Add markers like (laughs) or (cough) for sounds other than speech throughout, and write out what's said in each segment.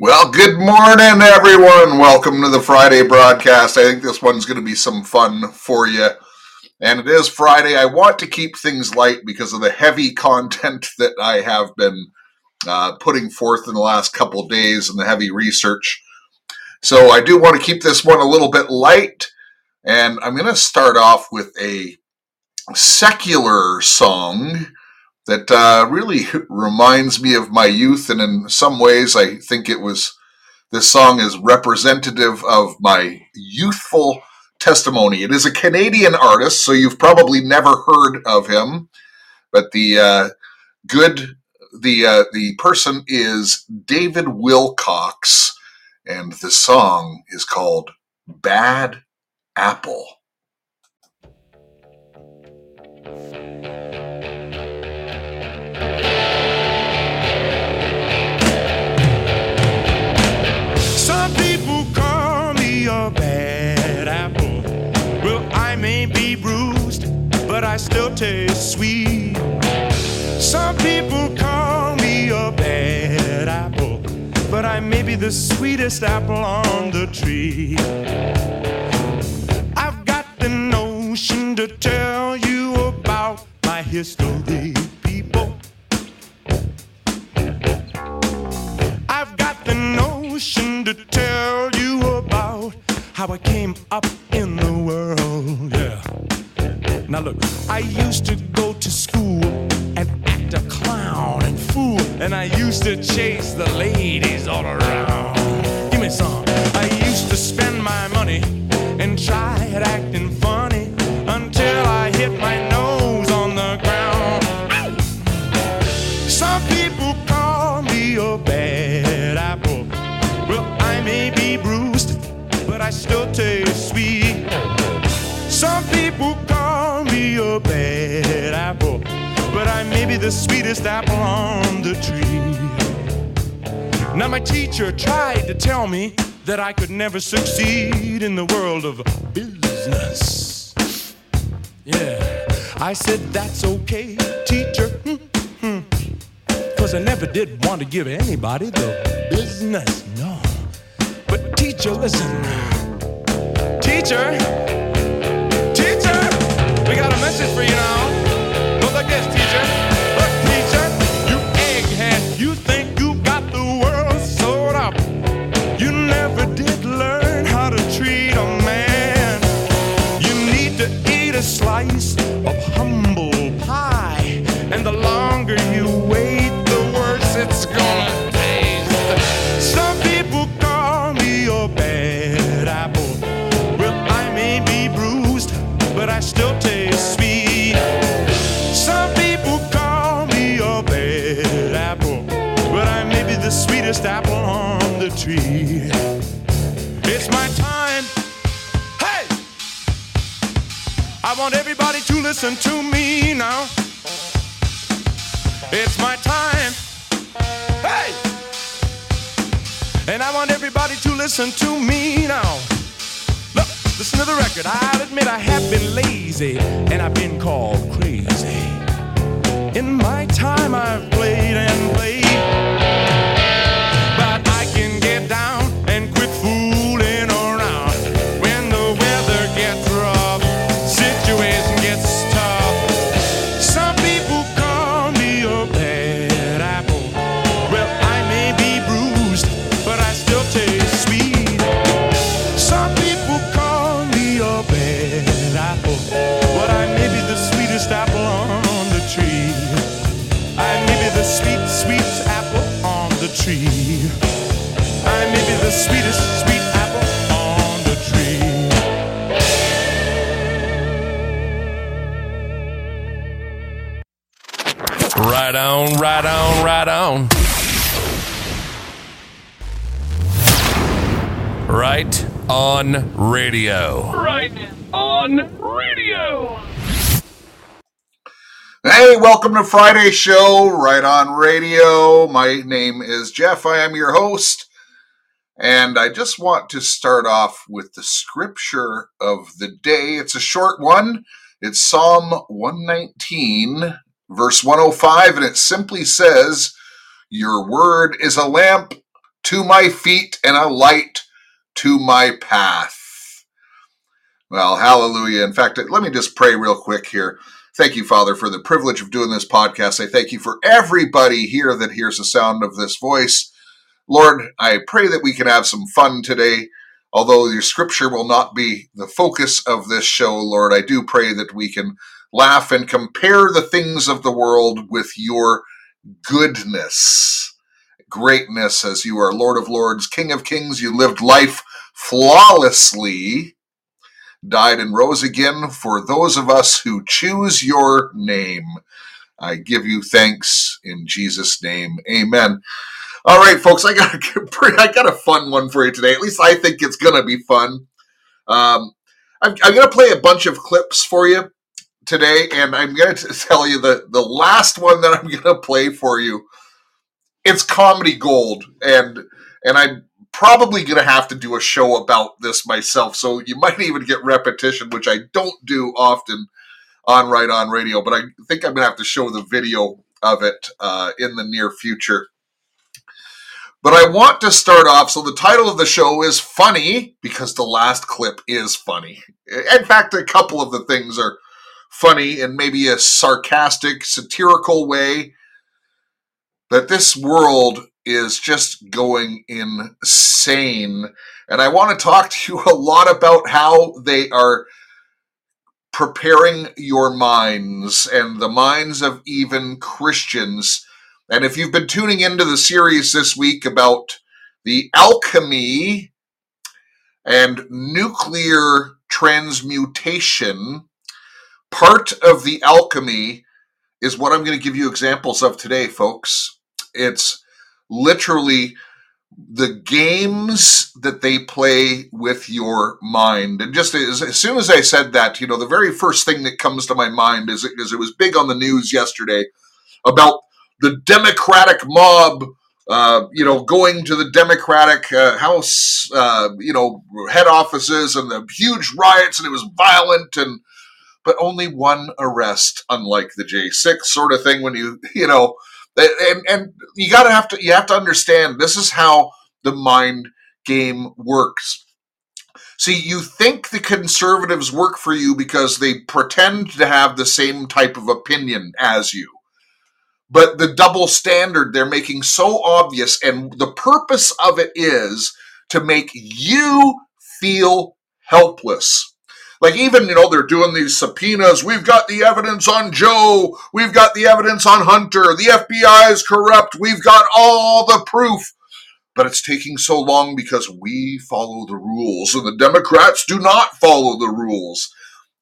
Well, good morning, everyone. Welcome to the Friday broadcast. I think this one's going to be some fun for you. And it is Friday. I want to keep things light because of the heavy content (laughs) that I have been uh, putting forth in the last couple days and the heavy research. So I do want to keep this one a little bit light. And I'm going to start off with a secular song that uh, really (laughs) reminds me of my youth, and in some ways, I think it was this song is representative of my youthful testimony. It is a Canadian artist, so you've probably never heard of him, but the uh, good the uh, the person is David Wilcox, and the song is called "Bad Apple." I may be bruised, but I still taste sweet. Some people call me a bad apple, but I may be the sweetest apple on the tree. I've got the notion to tell you about my history, people. I've got the notion to tell how I came up in the world. Yeah. Now look, I used to go to school and act a clown and fool, and I used to chase the ladies all around. Give me some. I used to spend my money still taste sweet. Some people call me a bad apple, but I may be the sweetest apple on the tree. Now, my teacher tried to tell me that I could never succeed in the world of business. Yeah, I said, that's okay, teacher. Mm-hmm. Cause I never did want to give anybody the business, no. But, teacher, listen. Teacher, teacher, we got a message for you now. Go like this. Teacher, listen to me now. It's my time. Hey! And I want everybody to listen to me now. Look, listen to the record. I'll admit I have been lazy and I've been called crazy. In my time, I've played and played. Tree. I may be the sweetest sweet apple on the tree. Right on, right on, right on. Right on radio. Right on radio. Hey, welcome to Friday Show right on radio. My name is Jeff. I am your host. And I just want to start off with the scripture of the day. It's a short one. It's Psalm 119, verse 105, and it simply says, Your word is a lamp to my feet and a light to my path. Well, hallelujah. In fact, let me just pray real quick here. Thank you, Father, for the privilege of doing this podcast. I thank you for everybody here that hears the sound of this voice. Lord, I pray that we can have some fun today. Although your scripture will not be the focus of this show, Lord, I do pray that we can laugh and compare the things of the world with your goodness, greatness, as you are Lord of Lords, King of Kings. You lived life flawlessly, died and rose again for those of us who choose your name. I give you thanks in Jesus' name. Amen. All right, folks, I got a, (laughs) I got a fun one for you today. At least I think it's going to be fun. Um, I'm, I'm going to play a bunch of clips for you today, and I'm going to tell you the the last one that I'm going to play for you. It's comedy gold, and and I'm probably going to have to do a show about this myself. So you might even get repetition, which I don't do often on Right On Radio. But I think I'm going to have to show the video of it uh, in the near future. But I want to start off. So the title of the show is funny because the last clip is funny. In fact, a couple of the things are funny in maybe a sarcastic, satirical way. That this world is just going insane. And I want to talk to you (laughs) a lot about how they are preparing your minds and the minds of even Christians and if you've been tuning into the series this week about the alchemy and nuclear transmutation, part of the alchemy is what I'm going to give you examples of today, folks. It's literally the games that they play with your mind. And just as, as, soon as I said that, you know, the very first thing that comes to my mind is because it was big on the news yesterday about the Democratic mob, uh, you know, going to the Democratic uh, House, uh, you know, head offices and the huge riots, and it was violent, and but only one arrest, unlike the J6 sort of thing. When you, (laughs) you know, and and you got to have to you have to understand this is how the mind game works. See, you think the conservatives work for you because they pretend to have the same type of opinion as you but the double standard they're making so obvious and the purpose of it is to make you feel helpless like even you know they're doing these subpoenas. We've got the evidence on joe. We've got the evidence on hunter. The fbi is corrupt. We've got all the proof. But it's taking so long because we follow the rules and the democrats do not follow the rules.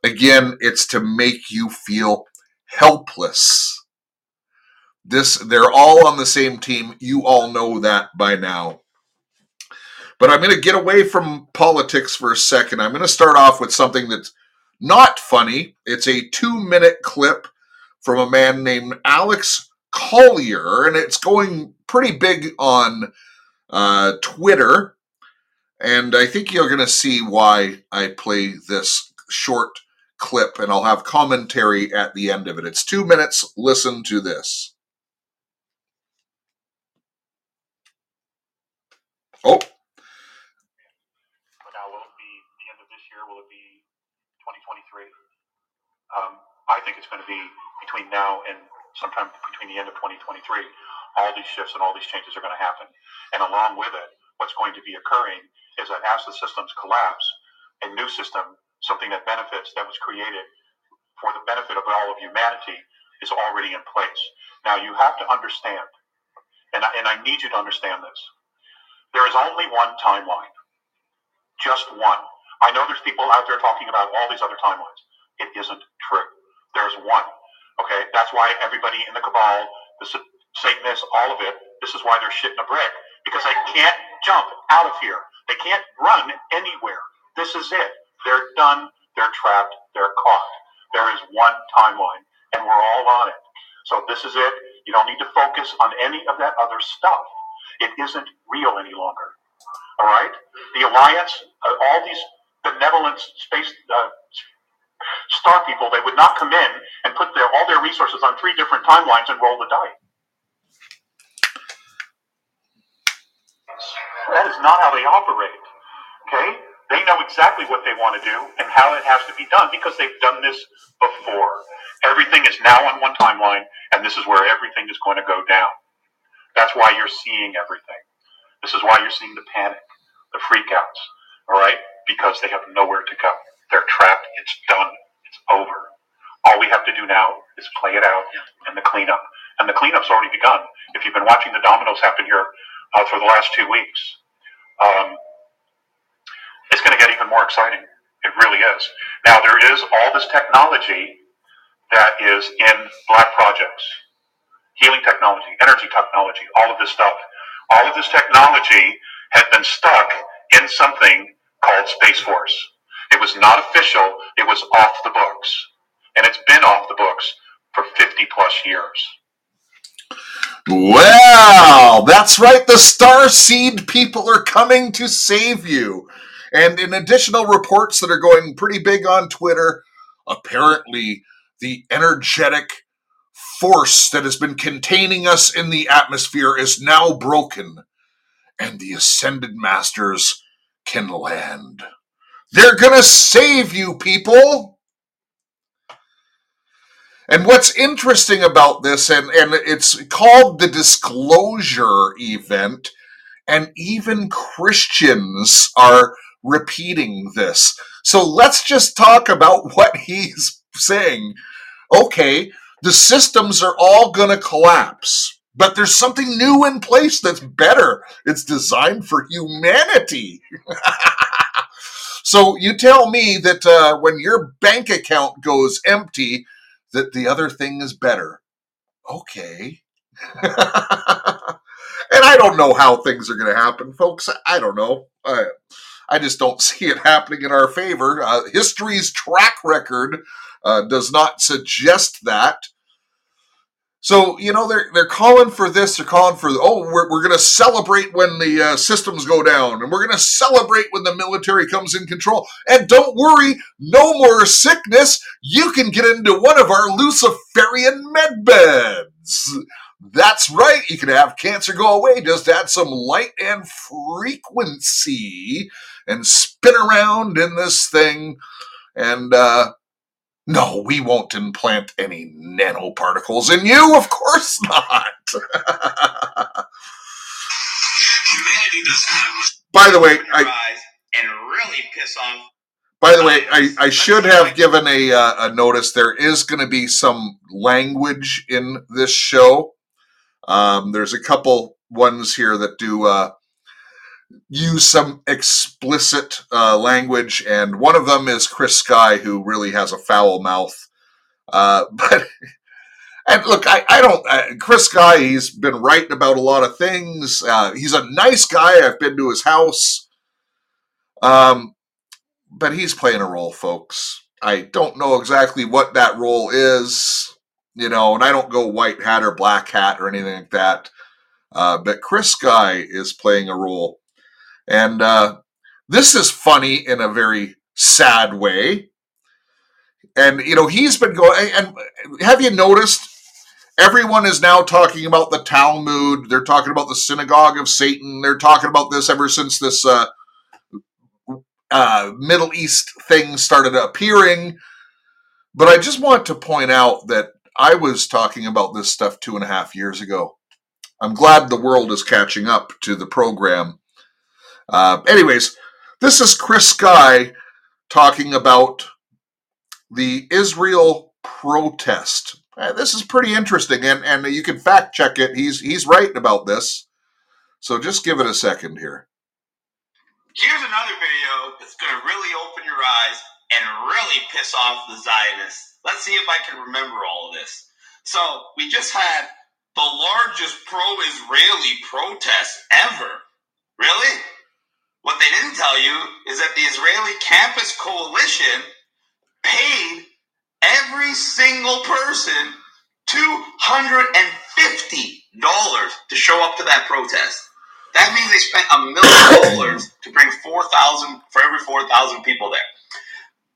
Again it's to make you feel helpless. This they're all on the same team. You all know that by now. But I'm going to get away from politics for a second. I'm going to start off with something that's not funny. It's a 2-minute clip from a man named Alex Collier and it's going pretty big on uh, Twitter. And I think you're going to see why I play this short clip, and I'll have commentary at the end of it. It's two minutes. Listen to this. Oh. But now, will it be the end of this year? Will it be 2023? Um, I think it's going to be between now and sometime between the end of 2023. All these shifts and all these changes are going to happen. And along with it, what's going to be occurring is that as the systems collapse, a new system, something that benefits, that was created for the benefit of all of humanity, is already in place. Now, you have to understand, and I, and I need you to understand this there is only one timeline. Just one. I know there's people out there talking about all these other timelines. It isn't true. There's one. Okay? That's why everybody in the cabal, the Satanists, all of it, this is why they're shitting a brick. Because they can't jump out of here. They can't run anywhere. This is it. They're done. They're trapped. They're caught. There is one timeline, and we're all on it. So this is it. You don't need to focus on any of that other stuff. It isn't real any longer. All right? The Alliance, uh, all these benevolent space uh, star people, they would not come in and put their, all their resources on three different timelines and roll the die. That is not how they operate. Okay? They know exactly what they want to do and how it has to be done because they've done this before. Everything is now on one timeline, and this is where everything is going to go down. That's why you're seeing everything. This is why you're seeing the panic, the freakouts, all right? Because they have nowhere to go. They're trapped. It's done. It's over. All we have to do now is play it out and the cleanup. And the cleanup's already begun. If you've been watching the dominoes happen here uh, for the last two weeks, um, it's going to get even more exciting. It really is. Now, there is all this technology that is in black projects healing technology, energy technology, all of this stuff. All of this technology had been stuck in something called Space Force. It was not official, it was off the books. And it's been off the books for 50 plus years. Well, that's right. The Star Seed people are coming to save you. And in additional reports that are going pretty big on Twitter, apparently the energetic force that has been containing us in the atmosphere is now broken, and the Ascended Masters can land. They're going to save you, people. And what's interesting about this, and, and it's called the disclosure event, and even Christians are repeating this. So let's just talk about (laughs) what he's saying. Okay, the systems are all going to collapse, but there's something new in place that's better. It's designed for humanity. (laughs) so you tell me that uh, when your bank account goes empty, that the other thing is better. Okay. (laughs) and I don't know how things are going to happen, folks. I don't know. I, I just don't (laughs) see it happening in our favor. Uh, history's track record uh, does not suggest that. So you know they're they're calling for this. They're calling for oh we're we're going to celebrate when the uh, systems go down, and we're going to celebrate when the military comes in control. And don't worry, no more sickness. You can get into one of our Luciferian med beds. That's right. You can have cancer go away. Just add some light and frequency and spin around in this thing, and uh, no, we won't implant any nanoparticles in you. Of course not. By the way, I, and really piss off. by the way, I, I should have given a uh, a notice. There is going to be some language in this show. Um, there's a couple ones here that do uh, use some explicit uh, language, and one of them is Chris Sky, who really has a foul mouth. Uh, (laughs) but and look, I, I don't. Uh, Chris Sky, he's been writing about a lot of things. Uh, he's a nice guy. I've been to his house. Um, but he's playing a role, folks. I don't know exactly what that role is, you know, and I don't go white hat or black hat or anything like that. Uh, but Chris Sky is playing a role. And uh, this is funny in a very sad way. And, you know, he's been going, and have you noticed? Everyone is now talking about the Talmud. They're talking about the synagogue of Satan. They're talking about this ever since this uh, uh, Middle East thing started appearing. But I just want to point out that I was talking about this stuff two and a half years ago. I'm glad the world is catching up to the program. Uh, anyways, this is Chris Sky talking about the Israel protest. Uh, this is pretty interesting, and, and you can fact check it. He's he's right about this. So just give it a second here. Here's another video that's going to really open your eyes and really piss off the Zionists. Let's see if I can remember all of this. So, we just had the largest pro Israeli protest ever. Really? What they didn't tell you is that the Israeli Campus Coalition paid every single person $250 to show up to that protest. That means they spent a million dollars to bring 4,000 for every 4,000 people there.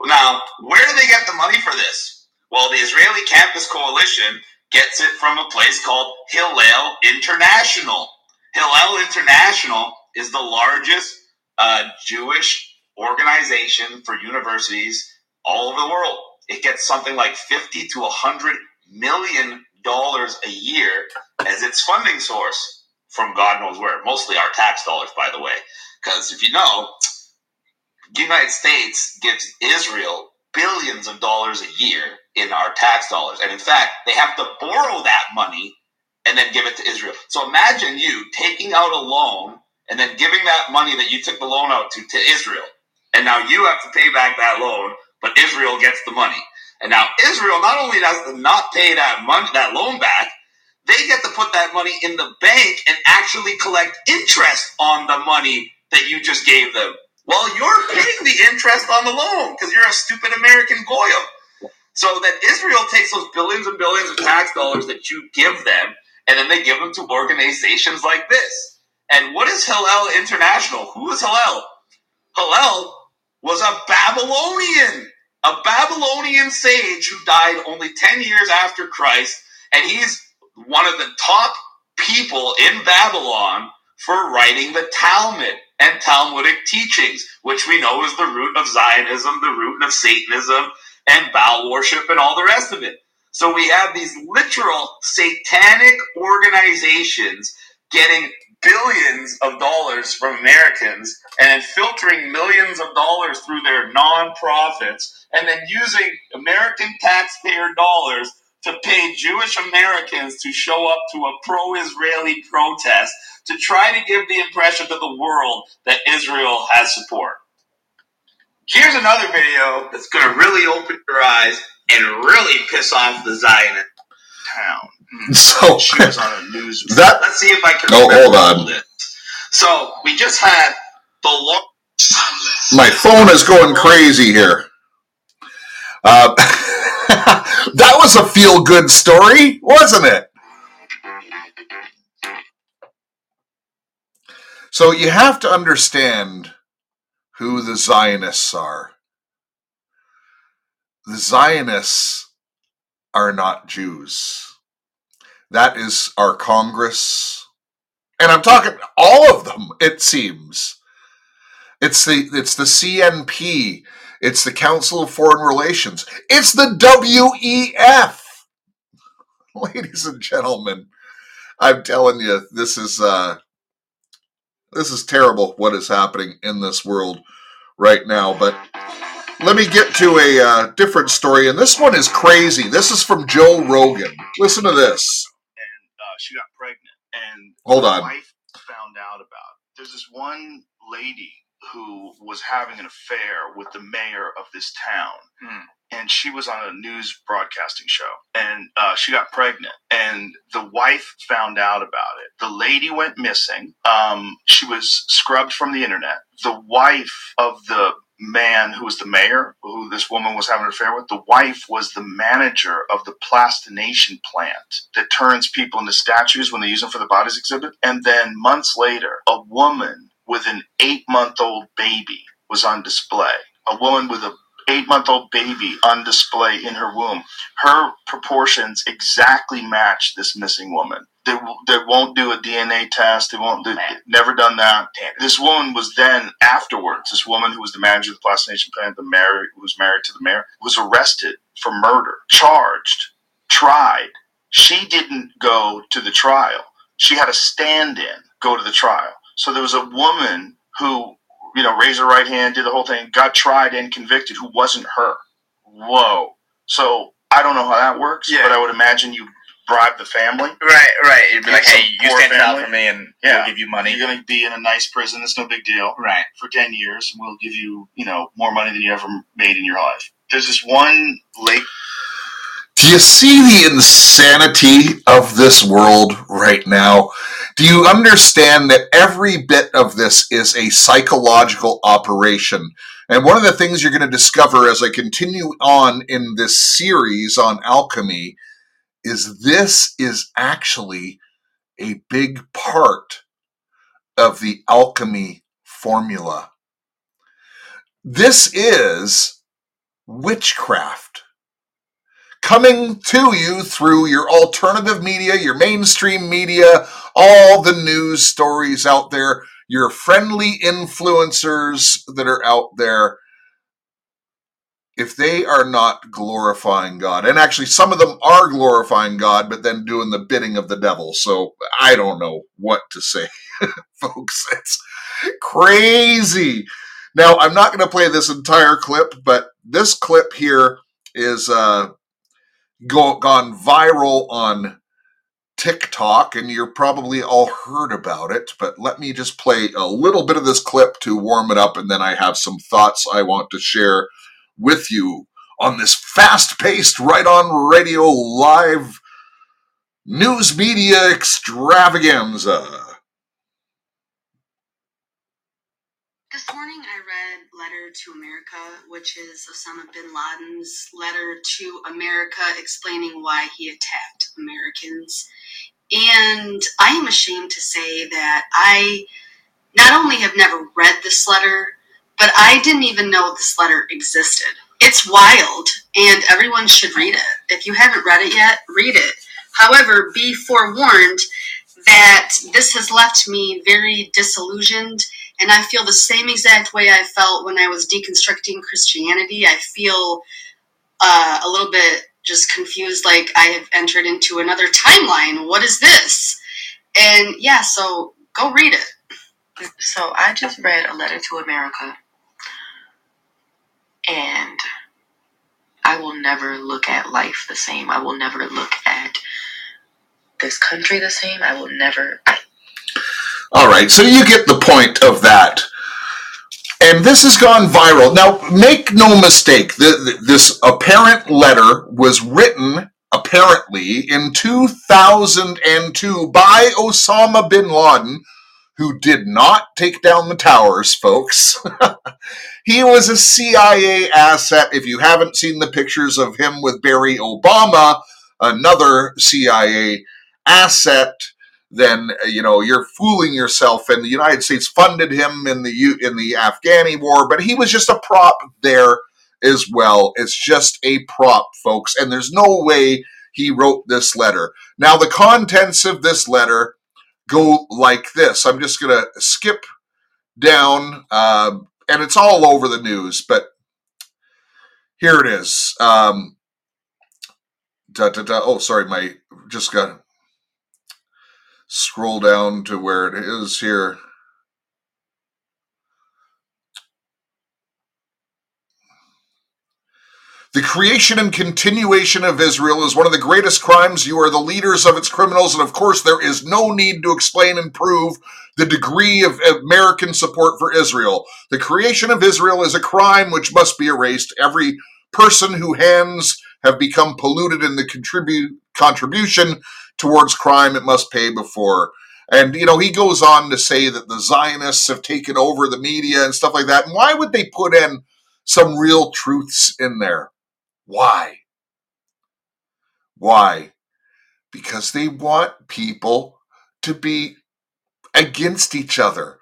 Now, where do they get the money for this? Well, the Israeli Campus Coalition gets it from a place called Hillel International. Hillel International is the largest uh, Jewish organization for universities all over the world. It gets something like 50 to 100 million dollars a year as its funding source from God knows where. Mostly our tax dollars, by the way. Because if you know, the United States gives Israel billions of dollars a year in our tax dollars. And in fact, they have to borrow that money and then give it to Israel. So imagine you taking out a loan and then giving that money that you took the loan out to to Israel. And now you have to pay back that loan, but Israel gets the money. And now Israel not only does not pay that money, that loan back, they get to put that money in the bank and actually collect interest on the money that you just gave them. Well, you're paying the interest on the loan because you're a stupid American goyim. So that Israel takes those billions and billions of tax dollars that you give them, and then they give them to organizations like this. And what is Hillel International? Who is Hillel? Hillel was a Babylonian, a Babylonian sage who died only 10 years after Christ, and he's one of the top people in Babylon for writing the Talmud and Talmudic teachings, which we know is the root of Zionism, the root of Satanism, and Baal worship, and all the rest of it. So we have these literal satanic organizations getting billions of dollars from Americans and filtering millions of dollars through their non-profits and then using American taxpayer dollars to pay Jewish Americans to show up to a pro-Israeli protest to try to give the impression to the world that Israel has support. Here's another video that's going to really open your eyes and really piss off the Zionist town. (laughs) So She was on a news. (laughs) That- Let's see if I can. Oh, hold on. So we just had the law. my phone is going crazy here. Uh, (laughs) that was a feel good story, wasn't it? So you have to understand who the Zionists are. The Zionists are not Jews. That is our Congress. And I'm talking all of them, it seems. It's the it's the CNP. It's the Council of Foreign Relations. It's the WEF. (laughs) Ladies and gentlemen, I'm telling you, this is uh this is terrible what is happening in this world right now. But let me get to a uh, different story, and this one is crazy. This is from Joe Rogan. Listen to this. And she got pregnant, and Hold the on. wife found out about. It. There's this one lady who was having an affair with the mayor of this town, Hmm. and she was on a news broadcasting show, and uh, she got pregnant, and the wife found out about it. The lady went missing. Um, she was scrubbed from the internet. The wife of the man who was the mayor, this woman was having an affair with, the wife was the manager of the plastination plant that turns people into statues when they use them for the bodies exhibit. And then months later, a woman with an eight month old baby was on display. A woman with a eight month old baby on display in her womb. Her proportions exactly match this missing woman. They, they won't do a DNA test. They won't do, never done that. This woman was then afterwards. This woman who was the manager of the plastination plant, the mayor who was married to the mayor, was arrested for murder, charged, tried. She didn't go to the trial. She had a stand-in go to the trial. So there was a woman who, you know, raised her right hand, did the whole thing, got tried and convicted, who wasn't her. Whoa. So I don't know how that works, Yeah. but I would imagine you bribe the family. Right, right. It'd be like, hey, you stand family. for me, and Yeah. we'll give you money. You're going to be in a nice prison. It's no big deal. Right. for 10 years and we'll give you, you know, more money than you ever made in your life. There's this one lake. Do you see the insanity of this world right now? Do you understand that every bit of this is a psychological operation? And one of the things you're going to discover as I continue on in this series on alchemy is this is actually a big part of the alchemy formula. This is witchcraft coming to you through your alternative media, your mainstream media, all the news stories out there. your friendly influencers that are out there, if they are not glorifying God, and actually some of them are glorifying God, but then doing the bidding of the devil. So I don't know what to say, (laughs) folks. It's crazy. Now, I'm not going to play this entire clip, but this clip here is uh, go, gone viral on TikTok, and you're probably all heard about it. But let me just play a little bit of this clip to warm it up, and then I have some thoughts I want to share with you on this fast paced, right on radio live news media extravaganza. This morning I read Letter to America, which is Osama bin Laden's letter to America explaining why he attacked Americans. And I am ashamed to say that I not only have never read this letter, but I didn't even know this letter existed. It's wild, and everyone should read it. If you haven't read it yet, read it. However, be forewarned that this has left me very disillusioned, and I feel the same exact way I felt when I was deconstructing Christianity. I feel uh, a little bit just confused, like I have entered into another timeline. What is this? And yeah, so go read it. So I just read A Letter to America, and I will never look at life the same. I will never look at this country the same. I will never. I, All right, so you get the point of that. And this has gone viral. Now, make no mistake, th- th- this apparent letter was written, apparently, in 2002 by Osama bin Laden, who did not take down the towers, folks. (laughs) he was a CIA asset. If you haven't seen the pictures of him with Barry Obama, another CIA asset, then uh, you know you're fooling yourself. And the United States funded him in the U- in the Afghani war, but he was just a prop there as well. It's just a prop, folks, and there's no way he wrote this letter. Now, the contents of this letter go like this. I'm just to skip down, um, and it's all over the news, but here it is. Um, da, da, da. Oh, sorry, my just got scroll down to where it is here. The creation and continuation of Israel is one of the greatest crimes. You are the leaders of its criminals, and of course, there is no need to explain and prove the degree of American support for Israel. The creation of Israel is a crime which must be erased. Every person whose hands have become polluted in the contribute contribution towards crime it must pay before. And you know, he goes on to say that the Zionists have taken over the media and stuff like that. And why would they put in some real truths in there? Why? Why? Because they want people to be against each other.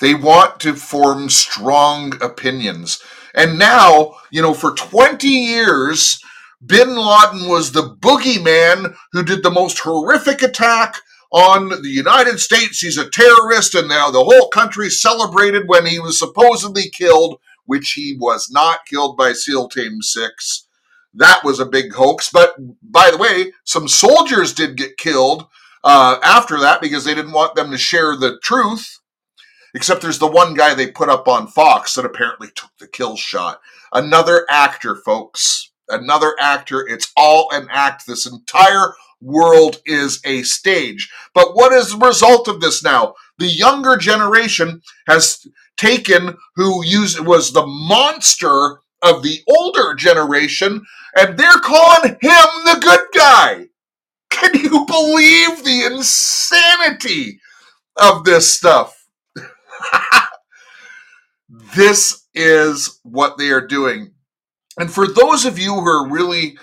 They want to form strong opinions. And now, you know, for 20 years, bin Laden was the boogeyman who did the most horrific attack on the United States. He's a terrorist, and now the whole country celebrated when he was supposedly killed, which he was not killed by SEAL Team 6. That was a big hoax. But by the way, some soldiers did get killed uh, after that because they didn't want them to share the truth. Except there's the one guy they put up on Fox that apparently took the kill shot. Another actor, folks. Another actor. It's all an act. This entire world is a stage. But what is the result of this now? The younger generation has taken who used was the monster of the older generation, and they're calling him the good guy. Can you believe the insanity of this stuff? (laughs) this is what they are doing. And for those of you who are really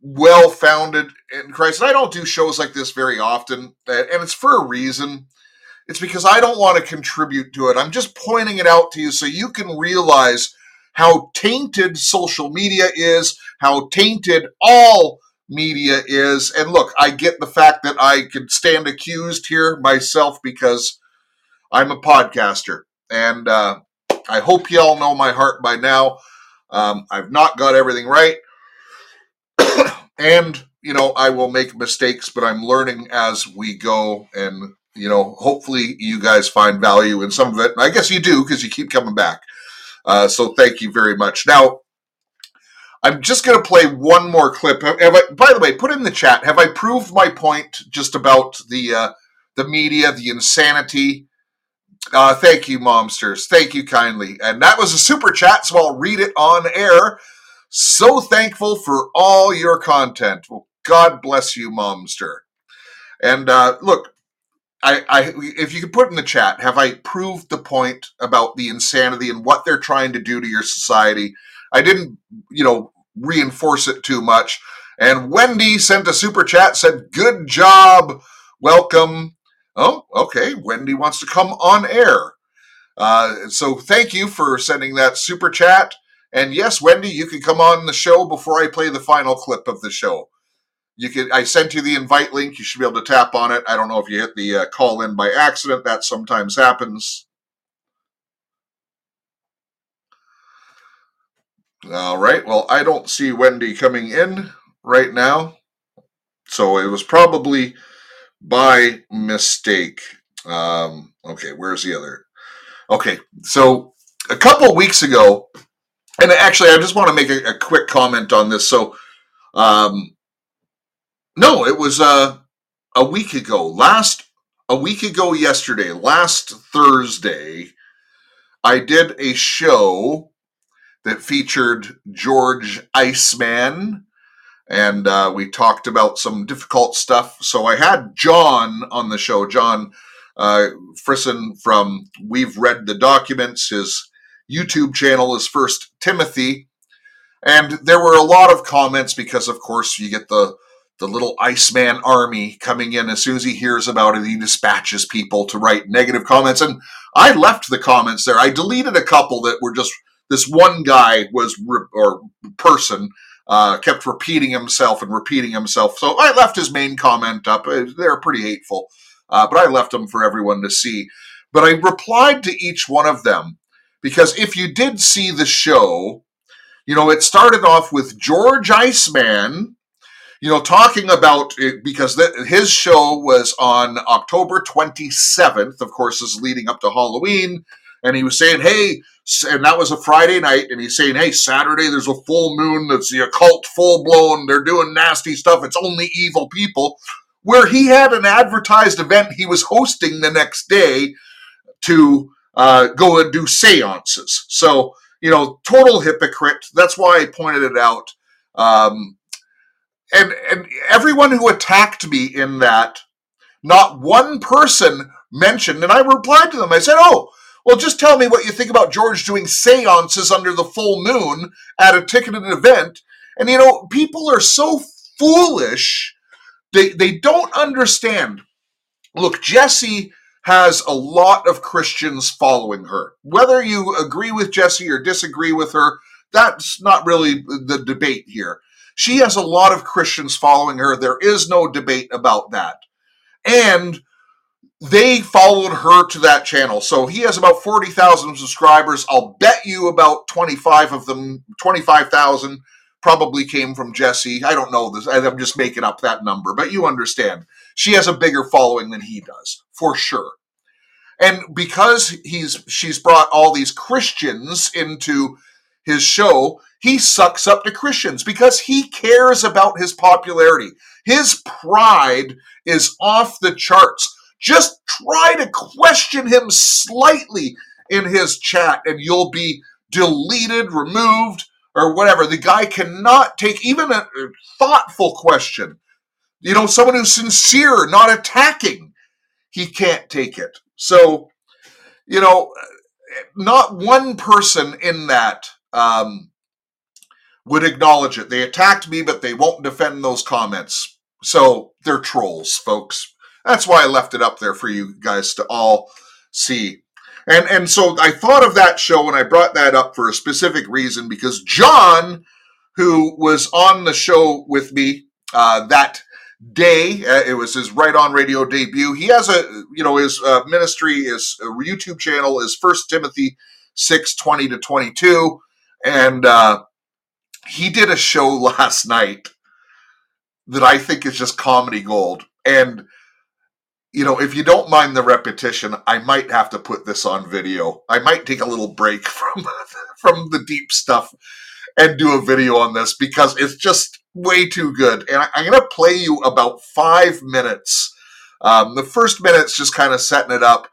well founded in Christ, and I don't do shows like this very often, and it's for a reason. It's because I don't want to contribute to it. I'm just pointing it out to you so you can realize how tainted social media is, how tainted all media is. And look, I get the fact that I could stand accused here myself because I'm a podcaster, and uh, I hope you all know my heart by now. Um, I've not got everything right, (coughs) and you know I will make mistakes, but I'm learning as we go, and you know hopefully you guys find value in some of it. I guess you do because you keep coming back. Uh, so thank you very much. Now I'm just going to play one more clip. Have I, by the way, put in the chat. Have I proved my point just about the uh, the media, the insanity? Uh, thank you, momsters. Thank you kindly. And that was a super chat, so I'll read it on air. So thankful for all your content. Well, God bless you, momster. And uh, look, I, I, if you could put in the chat, have I proved the point about the insanity and what they're trying to do to your society? I didn't, you know, reinforce it too much. And Wendy sent a super chat, said, Good job. Welcome. Oh, okay. Wendy wants to come on air. Uh, so thank you for sending that super chat. And yes, Wendy, you can come on the show before I play the final clip of the show. You can. I sent you the invite link. You should be able to tap on it. I don't know if you hit the uh, call in by accident. That sometimes happens. All right. Well, I don't see Wendy coming in right now. So it was probably by mistake. Um, okay, where's the other? Okay, so a couple weeks ago, and actually, I just want to make a, a quick comment on this. So, um, no, it was uh, a week ago. Last a week ago yesterday, last Thursday, I did a show that featured George Iceman, and uh, we talked about some difficult stuff. So I had John on the show, John uh, Frisson from We've Read the Documents. His YouTube channel is First Timothy, and there were a lot of comments because, of course, you get the the little Iceman army coming in as soon as he hears about it. He dispatches people to write negative comments, and I left the comments there. I deleted a couple that were just this one guy was or person uh, kept repeating himself and repeating himself. So I left his main comment up. Uh, they're pretty hateful, uh, but I left them for everyone to see. But I replied to each one of them because if you did see the show, you know it started off with George Iceman you know, talking about it because the, his show was on October 27th, of course, is leading up to Halloween. And he was saying, hey, and that was a Friday night, and he's saying, hey, Saturday there's a full moon that's the occult full blown. They're doing nasty stuff. It's only evil people. Where he had an advertised event he was hosting the next day to uh, go and do seances. So, you know, total hypocrite. That's why I pointed it out. Um, and and everyone who attacked me in that, not one person mentioned, and I replied to them. I said, "Oh, well, just tell me what you think about George doing seances under the full moon at a ticketed event." And you know, people are so foolish; they they don't understand. Look, Jesse has a lot of Christians following her. Whether you agree with Jesse or disagree with her, that's not really the debate here. She has a lot of Christians following her. There is no debate about that. And they followed her to that channel. So he has about 40,000 subscribers. I'll bet you about 25 of them, 25,000 probably came from Jesse. I don't know this. I'm just making up that number, but you understand. She has a bigger following than he does, for sure. And because he's she's brought all these Christians into his show, he sucks up to Christians because he cares about his popularity. His pride is off the charts. Just try to question him slightly in his chat and you'll be deleted, removed, or whatever. The guy cannot take even a thoughtful question. You know, someone who's sincere, not attacking. He can't take it. So, you know, not one person in that um, would acknowledge it. They attacked me, but they won't defend those comments. So they're trolls, folks. That's why I left it up there for you guys to all see. And and so I thought of that show and I brought that up for a specific reason because John, who was on the show with me uh, that day. Uh, it was his Right On Radio debut. He has a, you know, his uh, ministry, his uh, YouTube channel is First Timothy six twenty to twenty two, and uh, he did a show (laughs) last night that I think is just comedy gold. And you know, if you don't mind the repetition, I might have to put this on video. I might take a little break (laughs) from from the deep stuff and do a video on this because it's just way too good. And I, am going to play you about five minutes. Um, the first minute's just kind of setting it up,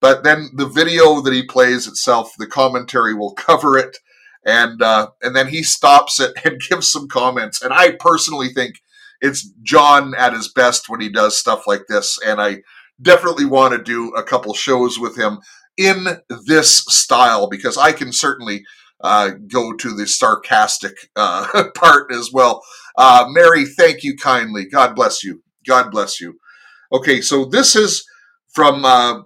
but then the video that he plays itself, the commentary will (laughs) cover it, and uh, and then he stops it (laughs) and gives some comments. And I personally think it's John at his best when he does stuff like this, and I definitely want to do a couple shows with him in this style because I can certainly uh, go to the sarcastic uh, (laughs) part as well. Uh, Mary, thank you kindly. God bless you. God bless you. Okay, so this is from uh,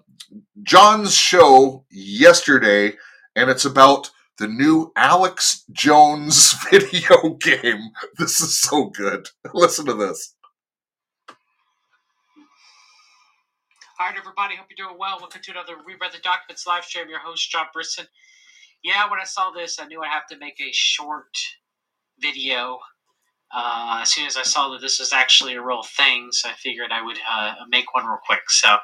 John's show yesterday, and it's about the new Alex Jones (laughs) video game. This is so good. (laughs) Listen to this. All right, everybody. Hope you're doing well. Welcome to another We Read the Documents live stream. Your host, John Brisson yeah, when I saw this, I knew I'd have to make a short video. Uh, as soon as I saw that this was actually a real thing, so I figured I would uh, make one real quick. So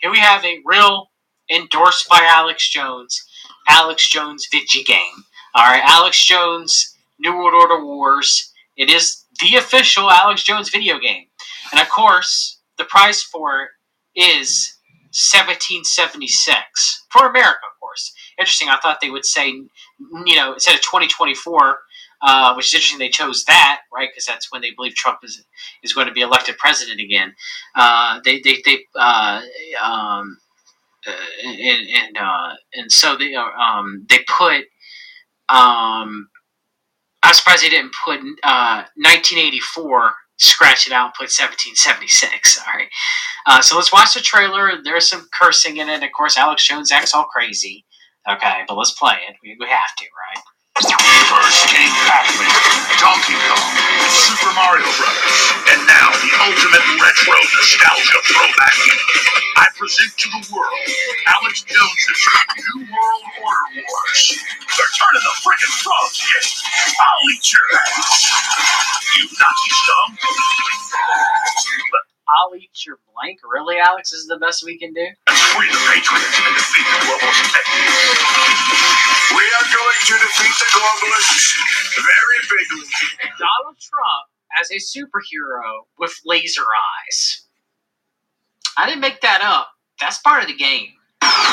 here we have a real endorsed by Alex Jones, Alex Jones video game. All right, Alex Jones, New World Order Wars. It is the official Alex Jones video game, and of course, the price for it is 1776 for America, of course interesting. I thought they would say, you know, instead of 2024, uh, which is interesting they chose that, right? Because that's when they believe Trump is is going to be elected president again. Uh, they they they uh, um, and and uh, and so they uh, um, they put. Um, I'm surprised they didn't put uh 1984 scratch it out and put 1776. All right. Uh, so let's watch the trailer. There's some cursing in it. Of course, Alex Jones acts all crazy. Okay, but let's play it. We, we have to, right? First came Pac-Man, Donkey Kong, Super Mario Brothers, and now the ultimate retro nostalgia throwback game. I present to the world Alex Jones's New World Order Wars. They're turning the frickin' frogs game. I'll eat your ass. You Nazi scum. But I'll eat your blank. Really, Alex? This is the best we can do? Free the Patriots and defeat the globalists. We are going to defeat the globalists very bigly. Donald Trump as a superhero with laser eyes. I didn't make that up. That's part of the game.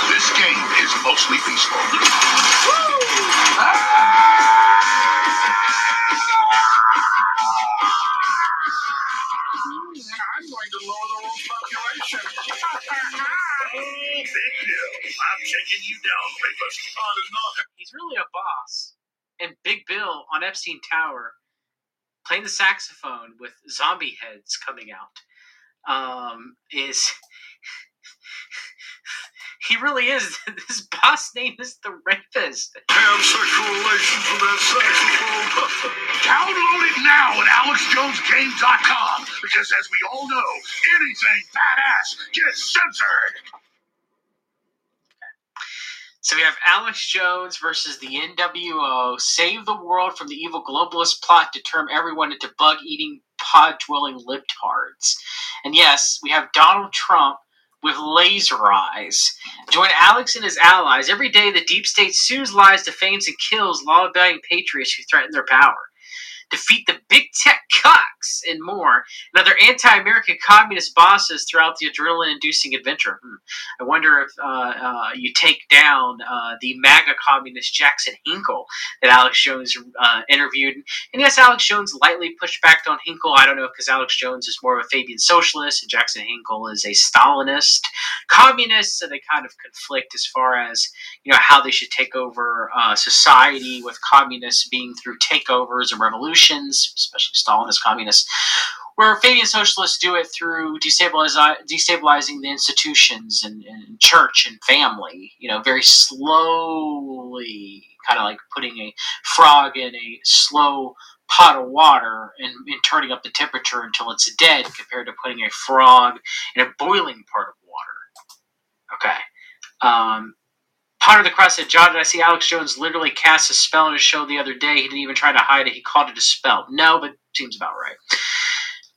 This game is mostly peaceful. Ah! I'm taking you down, rapist. He's really a boss. And Big Bill on Epstein Tower playing the saxophone with zombie heads coming out um, is (laughs) he really is. (laughs) His boss name is the rapist. Have sexual relations with that saxophone. (laughs) Download it now at AlexJonesGames.com because, as we all know, anything badass gets censored. So we have Alex Jones versus the NWO. Save the world from the evil globalist plot to turn everyone into bug eating, pod dwelling libtards. And yes, we have Donald Trump with laser eyes. Join Alex and his allies. Every day, the deep state sues, lies, defames, and kills law abiding patriots who threaten their power defeat the big tech cocks, and more, and other anti American communist bosses throughout the adrenaline inducing adventure. Hmm. I wonder if uh, uh, you take down uh, the MAGA communist Jackson Hinkle that Alex Jones uh, interviewed. And yes, Alex Jones lightly pushed back on Hinkle. I don't know because Alex Jones is more of a Fabian socialist, and Jackson Hinkle is a Stalinist communist, so they kind of conflict as far as you know how they should take over uh, society with communists being through takeovers and revolutions revolutions, especially Stalinist communists, where Fabian socialists do it through destabilizing the institutions and, and, church and family, you know, very slowly, kind of like putting a frog in a slow pot of water and, and turning up the temperature until it's dead compared to putting a frog in a boiling part of water. Okay. Um, Potter the Cross said, John, did I see Alex Jones literally cast a spell on his show the other day? He didn't even try to hide it. He called it a spell. No, but seems about right.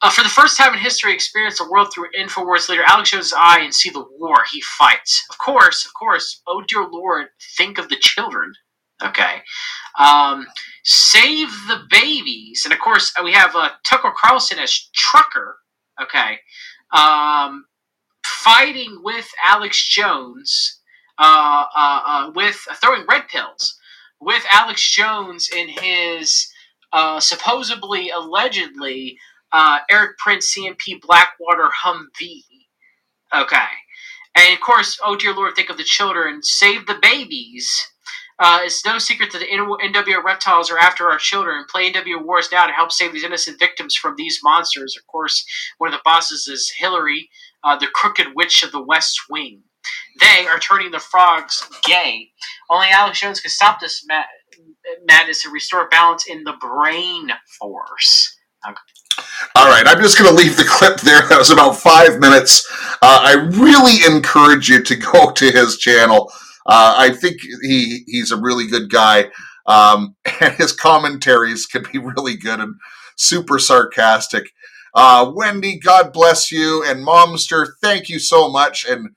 Uh, for the first time in history, experience the world through Infowars leader Alex Jones' eye and see the war he fights. Of course, of course. Oh dear Lord, think of the children. Okay. Um, save the babies, and of course we have uh, Tucker Carlson as Trucker. Okay. Um, fighting with Alex Jones, uh, uh, uh, with throwing red pills with Alex Jones in his uh, supposedly, allegedly, uh, Erik Prince CMP Blackwater Humvee. Okay. And of course, oh dear Lord, think of the children, save the babies. Uh, it's no secret that the NWO reptiles are after our children. Play NWO Wars now to help save these innocent victims from these monsters. Of course, one of the bosses is Hillary, uh, the crooked witch of the West Wing. They are turning the frogs gay. Only Alex Jones can stop this ma- madness and restore balance in the brain force. Okay. All right, I'm just going to leave the clip there. (laughs) That was about five minutes. Uh, I really encourage you to (laughs) go to his channel. Uh, I think he he's a really good guy, um, (laughs) and his commentaries can be really good and super sarcastic. Uh, Wendy, God bless you, and Momster, thank you so much. And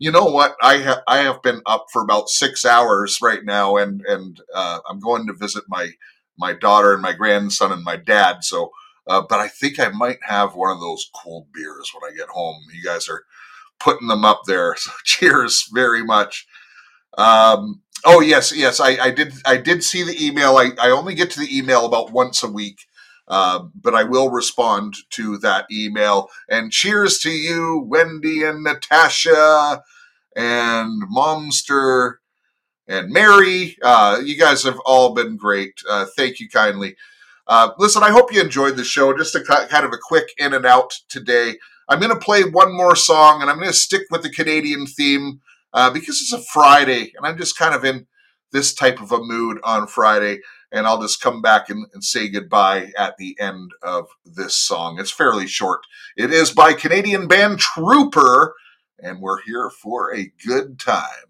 you know what? I have I have been up for about six hours right now, and and uh, I'm going to visit my my daughter and my grandson and my dad. So uh, but I think I might have one of those cold beers when I get home. You guys are putting them up there. (laughs) So cheers very much. Um, oh yes, yes, I, I, did. I did see the email. I, I only get to the email about once a week, uh, but I will respond to that email. And cheers to you, Wendy and Natasha and Momster and Mary. Uh, you guys have all been great. Uh, thank you kindly. Uh, listen, I hope you enjoyed the show. Just a kind of a quick in and out today. I'm going to play one more song, and I'm going to stick with the Canadian theme uh, because it's a Friday, and I'm just kind of in this type of a mood on Friday. And I'll just come back and, and say goodbye at the end of this song. It's fairly short. It is by Canadian band Trooper, and we're here for a good time.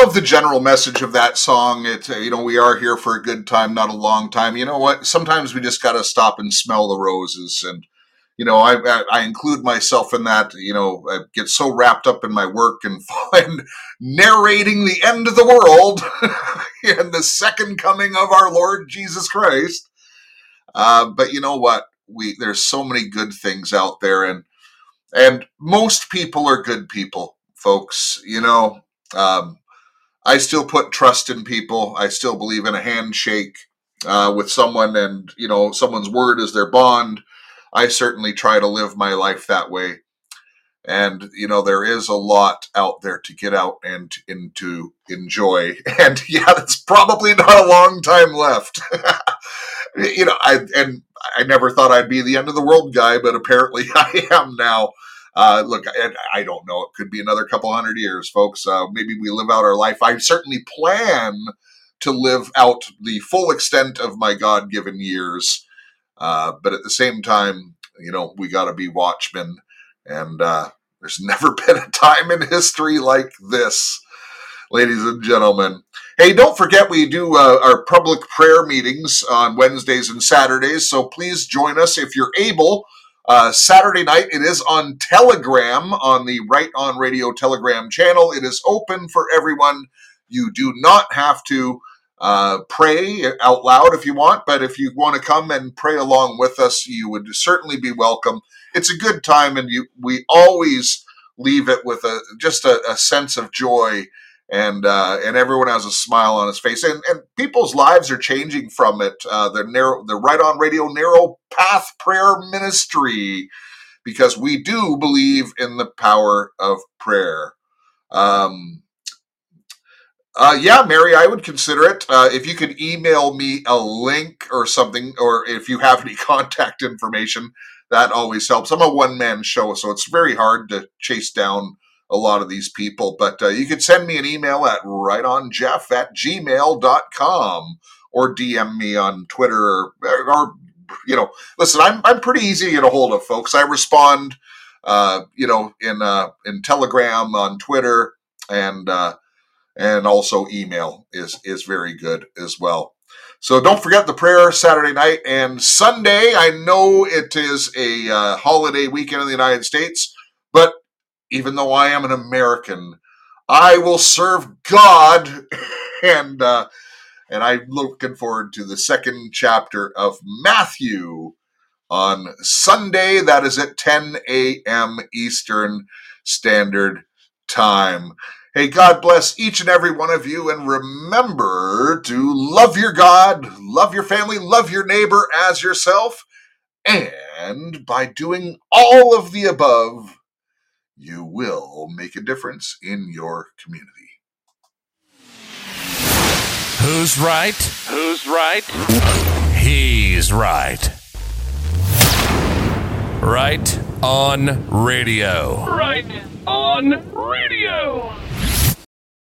love the general message of that song. It, uh, you know, we are here for a good time, not a long time. You know what? Sometimes we just got to stop and smell the roses. And, you know, I, I, I include myself in that. You know, I get so wrapped up in my work and (laughs) find narrating the end of the world (laughs) and the second coming of our Lord Jesus Christ. Uh, but you know what? We there's so many good things out there, and and most people are good people, folks. You know, um, I still put trust in people. I still believe in a handshake uh, with someone, and you know, someone's word is their bond. I certainly try to live my life that way. And you know, there is a lot out there to get out and and to enjoy. (laughs) And yeah, that's probably not a long time left. (laughs) you know, I and I never thought I'd be the end of the world guy, but apparently (laughs) I am now. Uh, look, I, I don't know. It could be another couple hundred years, folks. Uh, maybe we live out our life. I certainly plan to live out the full extent of my God given years. Uh, but at the same time, you know, we got to be watchmen. And uh, there's (laughs) never been a time in history like this, ladies and gentlemen. Hey, don't forget we do uh, our public prayer meetings on Wednesdays and Saturdays. So please join us if you're able. Uh, Saturday night, it is on Telegram, on the Right On Radio Telegram channel. It is open for everyone. You do not have to uh, pray out loud if you want, but if you want to come and pray along with us, you would certainly be welcome. It's a good time, and you we always leave it with a just a, a sense of joy and uh, and everyone has a smile on his face, and, and people's lives are changing from it. Uh, the narrow, the right on radio narrow path prayer ministry, because we do believe in the power of prayer. Um, uh, yeah, Mary, I would consider it. Uh, if you could email me a link or something, or if you have any (laughs) contact information, that always helps. I'm a one man show, so it's very hard to chase down a lot of these people. But uh, you can send me an email at rightonjeff at gmail.com or DM me on Twitter or, or you know, listen, I'm, I'm pretty easy to get a hold of, folks. I respond, uh, you know, in uh, in Telegram, on Twitter, and uh, and also email is is very good as well. So don't forget the prayer Saturday night and Sunday. I know it is a uh, holiday weekend in the United States, but even though I am an American, I will serve God, (laughs) and uh, and I'm looking forward to the second chapter of Matthew on Sunday. That is at 10 a.m. Eastern Standard Time. Hey, God bless each and every one of you, and remember to love your God, love your family, love your neighbor as yourself, and by doing all of the above, you will make a difference in your community. Who's right? Who's right? He's right. Right on radio. Right on radio.